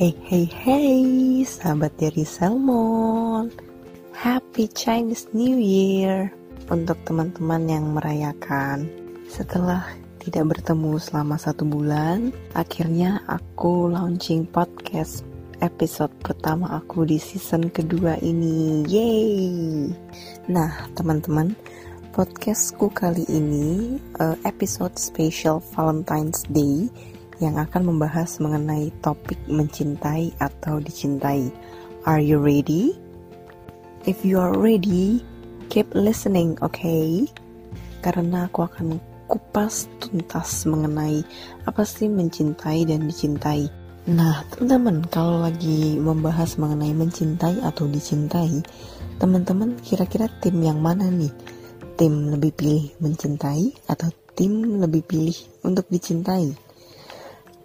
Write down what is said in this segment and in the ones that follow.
Hey hey hey, sahabat dari Salmon. Happy Chinese New Year untuk teman-teman yang merayakan. Setelah tidak bertemu selama satu bulan, akhirnya aku launching podcast episode pertama aku di season kedua ini. Yeay! Nah, teman-teman, podcastku kali ini uh, episode special Valentine's Day yang akan membahas mengenai topik mencintai atau dicintai. Are you ready? If you are ready, keep listening, okay? Karena aku akan kupas tuntas mengenai apa sih mencintai dan dicintai. Nah, teman-teman, kalau lagi membahas mengenai mencintai atau dicintai, teman-teman kira-kira tim yang mana nih? Tim lebih pilih mencintai atau tim lebih pilih untuk dicintai?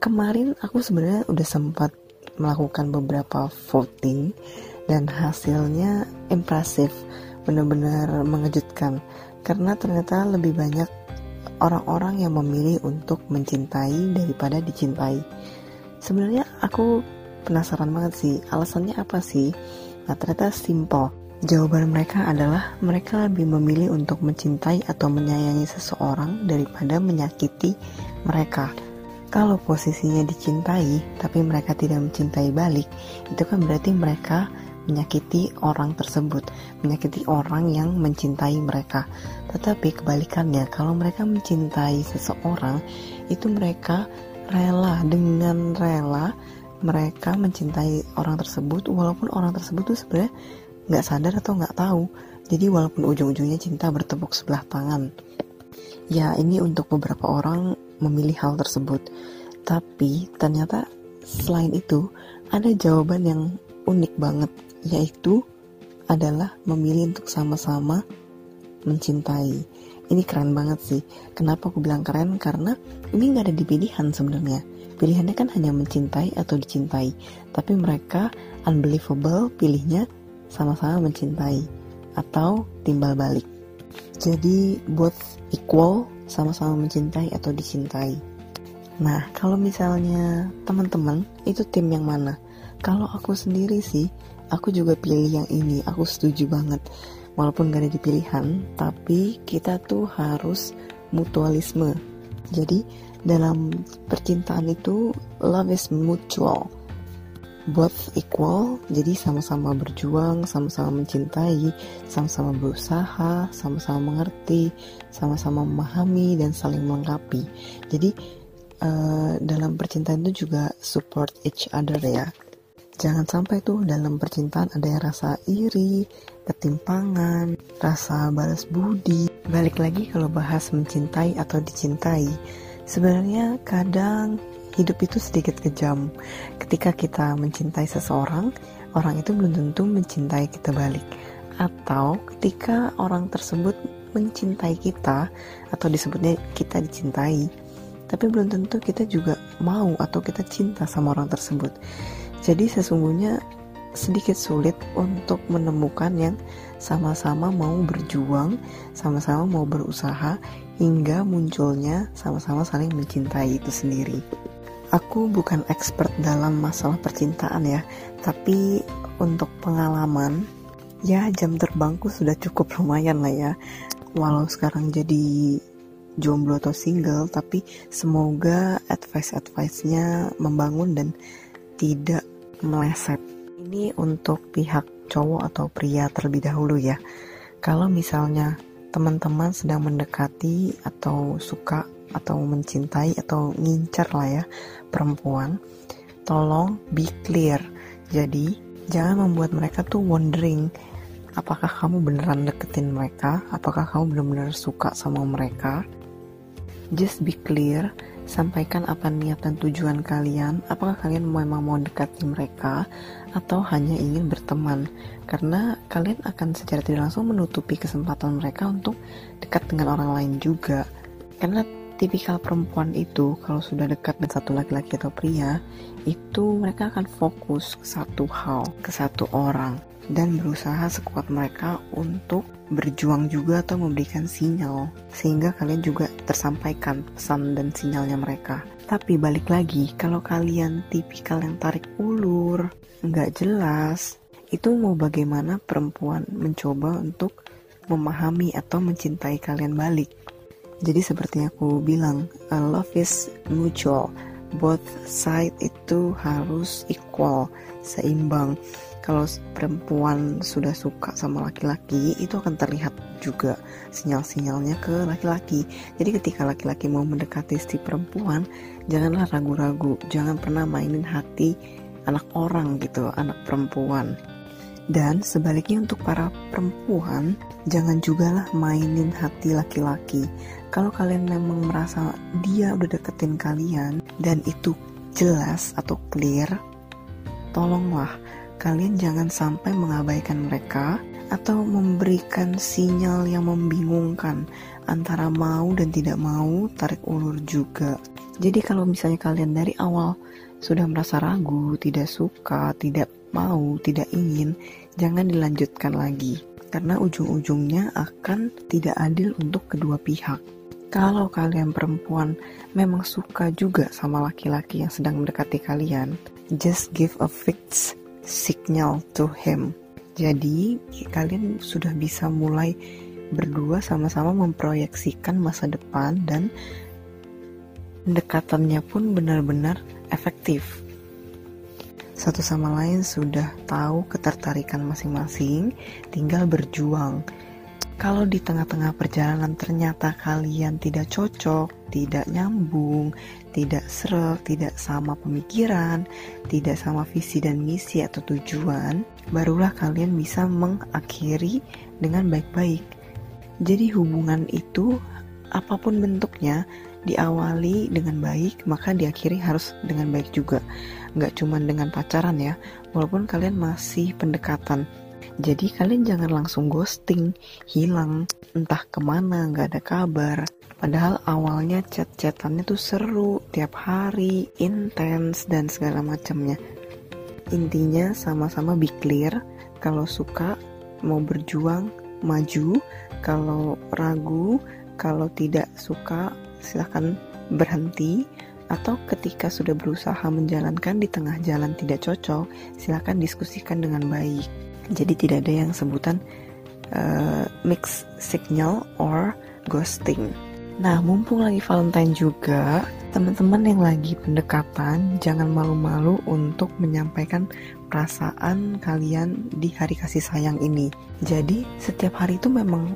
Kemarin aku sebenarnya udah sempat melakukan beberapa voting dan hasilnya impresif, benar-benar mengejutkan karena ternyata lebih banyak orang-orang yang memilih untuk mencintai daripada dicintai. Sebenarnya aku penasaran banget sih, alasannya apa sih? Nah, ternyata simple. Jawaban mereka adalah mereka lebih memilih untuk mencintai atau menyayangi seseorang daripada menyakiti mereka. Kalau posisinya dicintai, tapi mereka tidak mencintai balik, itu kan berarti mereka menyakiti orang tersebut, menyakiti orang yang mencintai mereka. Tetapi kebalikannya, kalau mereka mencintai seseorang, itu mereka rela dengan rela mereka mencintai orang tersebut, walaupun orang tersebut tuh sebenarnya nggak sadar atau nggak tahu. Jadi walaupun ujung-ujungnya cinta bertepuk sebelah tangan. Ya ini untuk beberapa orang memilih hal tersebut. Tapi ternyata selain itu ada jawaban yang unik banget yaitu adalah memilih untuk sama-sama mencintai. Ini keren banget sih. Kenapa aku bilang keren? Karena ini nggak ada di pilihan sebenarnya. Pilihannya kan hanya mencintai atau dicintai. Tapi mereka unbelievable pilihnya sama-sama mencintai atau timbal balik. Jadi both equal sama-sama mencintai atau dicintai. Nah, kalau misalnya teman-teman itu tim yang mana? Kalau aku sendiri sih, aku juga pilih yang ini. Aku setuju banget. Walaupun gak ada di pilihan, tapi kita tuh harus mutualisme. Jadi, dalam percintaan itu love is mutual both equal. Jadi sama-sama berjuang sama-sama mencintai sama-sama berusaha sama-sama mengerti sama-sama memahami dan saling melengkapi. Jadi uh, dalam percintaan itu juga support each other ya. Jangan sampai tuh dalam percintaan ada yang rasa iri ketimpangan rasa balas budi. Balik lagi kalau bahas mencintai atau dicintai. Sebenarnya kadang hidup itu sedikit kejam. Ketika kita mencintai seseorang, orang itu belum tentu mencintai kita balik. Atau ketika orang tersebut mencintai kita atau disebutnya kita dicintai, tapi belum tentu kita juga mau atau kita cinta sama orang tersebut. Jadi sesungguhnya sedikit sulit untuk menemukan yang sama-sama mau berjuang, sama-sama mau berusaha hingga munculnya sama-sama saling mencintai itu sendiri. Aku bukan expert dalam masalah percintaan ya, tapi untuk pengalaman, ya jam terbangku sudah cukup lumayan lah ya. Walau sekarang jadi jomblo atau single, tapi semoga advice-advice-nya membangun dan tidak meleset. Ini untuk pihak cowok atau pria terlebih dahulu ya. Kalau misalnya teman-teman sedang mendekati atau suka atau mencintai atau ngincar lah ya perempuan, tolong be clear. Jadi, jangan membuat mereka tuh wondering apakah kamu beneran deketin mereka, apakah kamu benar-benar suka sama mereka. Just be clear, sampaikan apa niat dan tujuan kalian, apakah kalian memang mau dekati mereka atau hanya ingin berteman. Karena kalian akan secara tidak langsung menutupi kesempatan mereka untuk dekat dengan orang lain juga. Karena tipikal perempuan itu kalau sudah dekat dengan satu laki-laki atau pria itu mereka akan fokus ke satu hal, ke satu orang dan berusaha sekuat mereka untuk berjuang juga atau memberikan sinyal sehingga kalian juga tersampaikan pesan dan sinyalnya mereka. Tapi balik lagi, kalau kalian tipikal yang tarik ulur, nggak jelas, itu mau bagaimana perempuan mencoba untuk memahami atau mencintai kalian balik. Jadi seperti aku bilang, love is mutual. Both side itu harus equal, seimbang. Kalau perempuan sudah suka sama laki-laki itu akan terlihat juga sinyal-sinyalnya ke laki-laki. Jadi ketika laki-laki mau mendekati si perempuan janganlah ragu-ragu. Jangan pernah mainin hati anak orang gitu anak perempuan dan sebaliknya untuk para perempuan jangan juga lah mainin hati laki-laki. Kalau kalian memang merasa dia udah deketin kalian dan itu jelas atau clear tolonglah. Kalian jangan sampai mengabaikan mereka atau memberikan sinyal yang membingungkan. Antara mau dan tidak mau tarik ulur juga. Jadi kalau misalnya kalian dari awal sudah merasa ragu, tidak suka, tidak mau, tidak ingin, jangan dilanjutkan lagi karena ujung-ujungnya akan tidak adil untuk kedua pihak. Kalau kalian perempuan memang suka juga sama laki-laki yang sedang mendekati kalian, just give a fix signal to him. Jadi kalian sudah bisa mulai berdua sama-sama memproyeksikan masa depan dan pendekatannya pun benar-benar efektif. Satu sama lain sudah tahu ketertarikan masing-masing, tinggal berjuang kalau di tengah-tengah perjalanan ternyata kalian tidak cocok, tidak nyambung, tidak serak, tidak sama pemikiran, tidak sama visi dan misi atau tujuan, barulah kalian bisa mengakhiri dengan baik-baik. Jadi hubungan itu apa pun bentuknya diawali dengan baik maka diakhiri harus dengan baik juga nggak cuma dengan pacaran ya walaupun kalian masih pendekatan jadi kalian jangan langsung ghosting, hilang, entah ke mana, nggak ada kabar. Padahal awalnya chat-chatannya tuh seru, tiap hari, intens, dan segala macamnya. Intinya sama-sama be clear, kalau suka mau berjuang, maju, kalau ragu, kalau tidak suka silahkan berhenti, atau ketika sudah berusaha menjalankan di tengah jalan tidak cocok, silahkan diskusikan dengan baik. Jadi tidak ada yang sebutan uh, mix signal or ghosting. Nah, mumpung lagi Valentine juga, teman-teman yang lagi pendekatan jangan malu-malu untuk menyampaikan perasaan kalian di hari kasih sayang ini. Jadi, setiap hari itu memang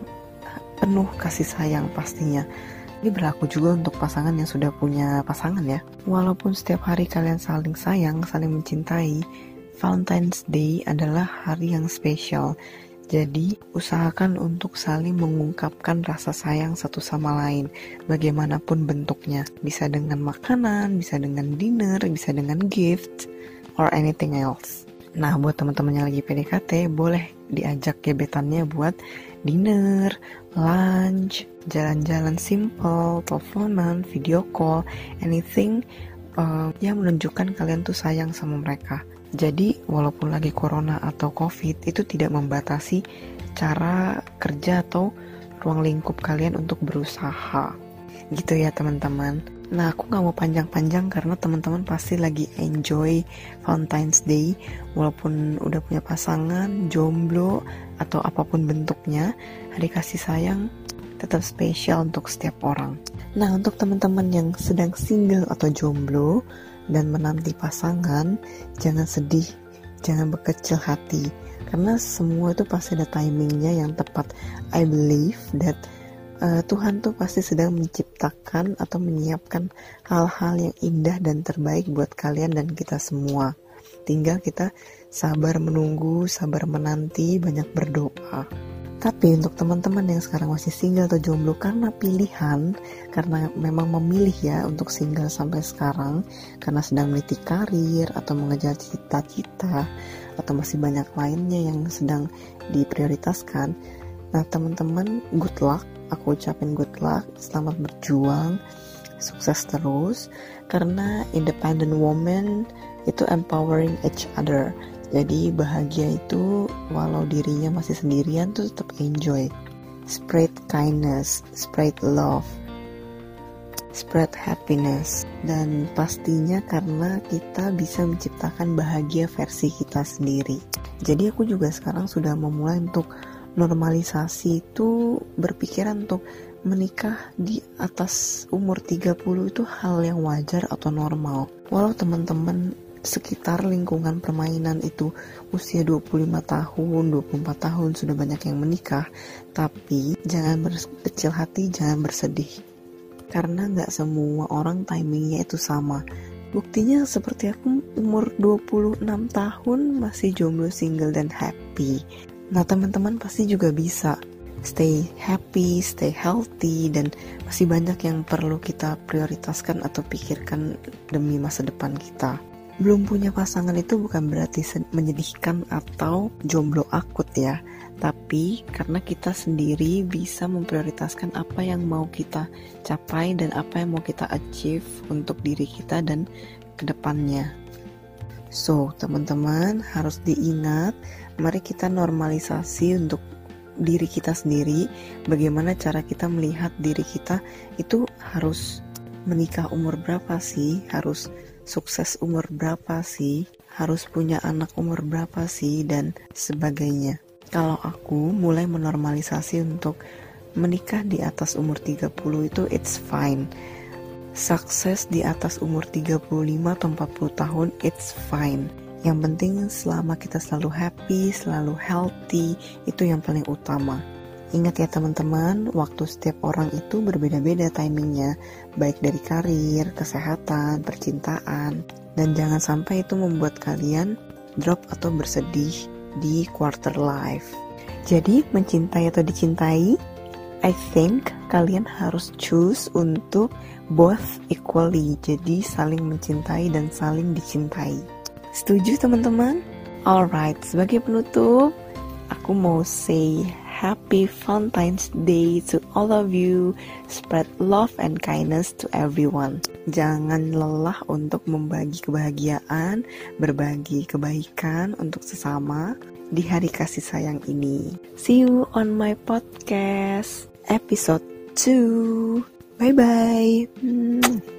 penuh kasih sayang pastinya. Ini berlaku juga untuk pasangan yang sudah punya pasangan ya. Walaupun setiap hari kalian saling sayang, saling mencintai, Valentine's Day adalah hari yang spesial. Jadi, usahakan untuk saling mengungkapkan rasa sayang satu sama lain, bagaimanapun bentuknya. Bisa dengan makanan, bisa dengan dinner, bisa dengan gift, or anything else. Nah, buat teman-teman lagi PDKT, boleh diajak gebetannya buat dinner, lunch, jalan-jalan simple, teleponan, video call, anything uh, yang menunjukkan kalian tuh sayang sama mereka. Jadi, walaupun lagi corona atau covid, itu tidak membatasi cara kerja atau ruang lingkup kalian untuk berusaha. Gitu ya, teman-teman. Nah, aku nggak mau panjang-panjang karena teman-teman pasti lagi enjoy Valentine's Day, walaupun udah punya pasangan, jomblo, atau apa pun bentuknya. Hari kasih sayang tetap spesial untuk setiap orang. Nah, untuk teman-teman yang sedang single atau jomblo, dan menanti pasangan, jangan sedih, jangan berkecil hati, karena semua itu pasti ada timingnya yang tepat. I believe that uh, Tuhan tuh pasti sedang menciptakan atau menyiapkan hal-hal yang indah dan terbaik buat kalian dan kita semua. Tinggal kita sabar menunggu, sabar menanti, banyak berdoa. Tapi untuk teman-teman yang sekarang masih single atau jomblo karena pilihan, karena memang memilih ya untuk single sampai sekarang, karena sedang meniti karir atau mengejar cita-cita, atau masih banyak lainnya yang sedang diprioritaskan. Nah teman-teman, good luck. Aku ucapin good luck, selamat berjuang, sukses terus. Karena independent woman itu empowering each other jadi bahagia itu walau dirinya masih sendirian tuh tetap enjoy. Spread kindness, spread love. spread happiness dan pastinya karena kita bisa menciptakan bahagia versi kita sendiri. Jadi aku juga sekarang sudah memulai untuk normalisasi itu berpikiran untuk menikah di atas umur 30 itu hal yang wajar atau normal. Walau teman-teman sekitar lingkungan permainan itu usia 25 tahun, 24 tahun sudah banyak yang menikah, tapi jangan berkecil hati, jangan bersedih. Karena nggak semua orang timingnya itu sama. Buktinya seperti aku umur 26 tahun masih jomblo single dan happy. Nah teman-teman pasti juga bisa stay happy, stay healthy, dan masih banyak yang perlu kita prioritaskan atau pikirkan demi masa depan kita. Belum punya pasangan itu bukan berarti menyedihkan atau jomblo akut ya, tapi karena kita sendiri bisa memprioritaskan apa yang mau kita capai dan apa yang mau kita achieve untuk diri kita dan ke depannya. So, teman-teman harus diingat, mari kita normalisasi untuk diri kita sendiri, bagaimana cara kita melihat diri kita itu harus menikah umur berapa sih, harus sukses umur berapa sih, harus punya anak umur berapa sih, dan sebagainya. Kalau aku mulai menormalisasi untuk menikah di atas umur 30 itu it's fine. Sukses di atas umur 35 atau 40 tahun it's fine yang penting selama kita selalu happy, selalu healthy, itu yang paling utama. Ingat ya teman-teman, waktu setiap orang itu berbeda-beda timingnya, baik dari karir, kesehatan, percintaan, dan jangan sampai itu membuat kalian drop atau bersedih di quarter life. Jadi, mencintai atau dicintai, I think kalian harus choose untuk both equally, jadi saling mencintai dan saling dicintai. Setuju teman-teman? Alright, sebagai penutup, aku mau say happy Valentine's Day to all of you. Spread love and kindness to everyone. Jangan lelah untuk membagi kebahagiaan, berbagi kebaikan untuk sesama di hari kasih sayang ini. See you on my podcast episode 2. Bye bye.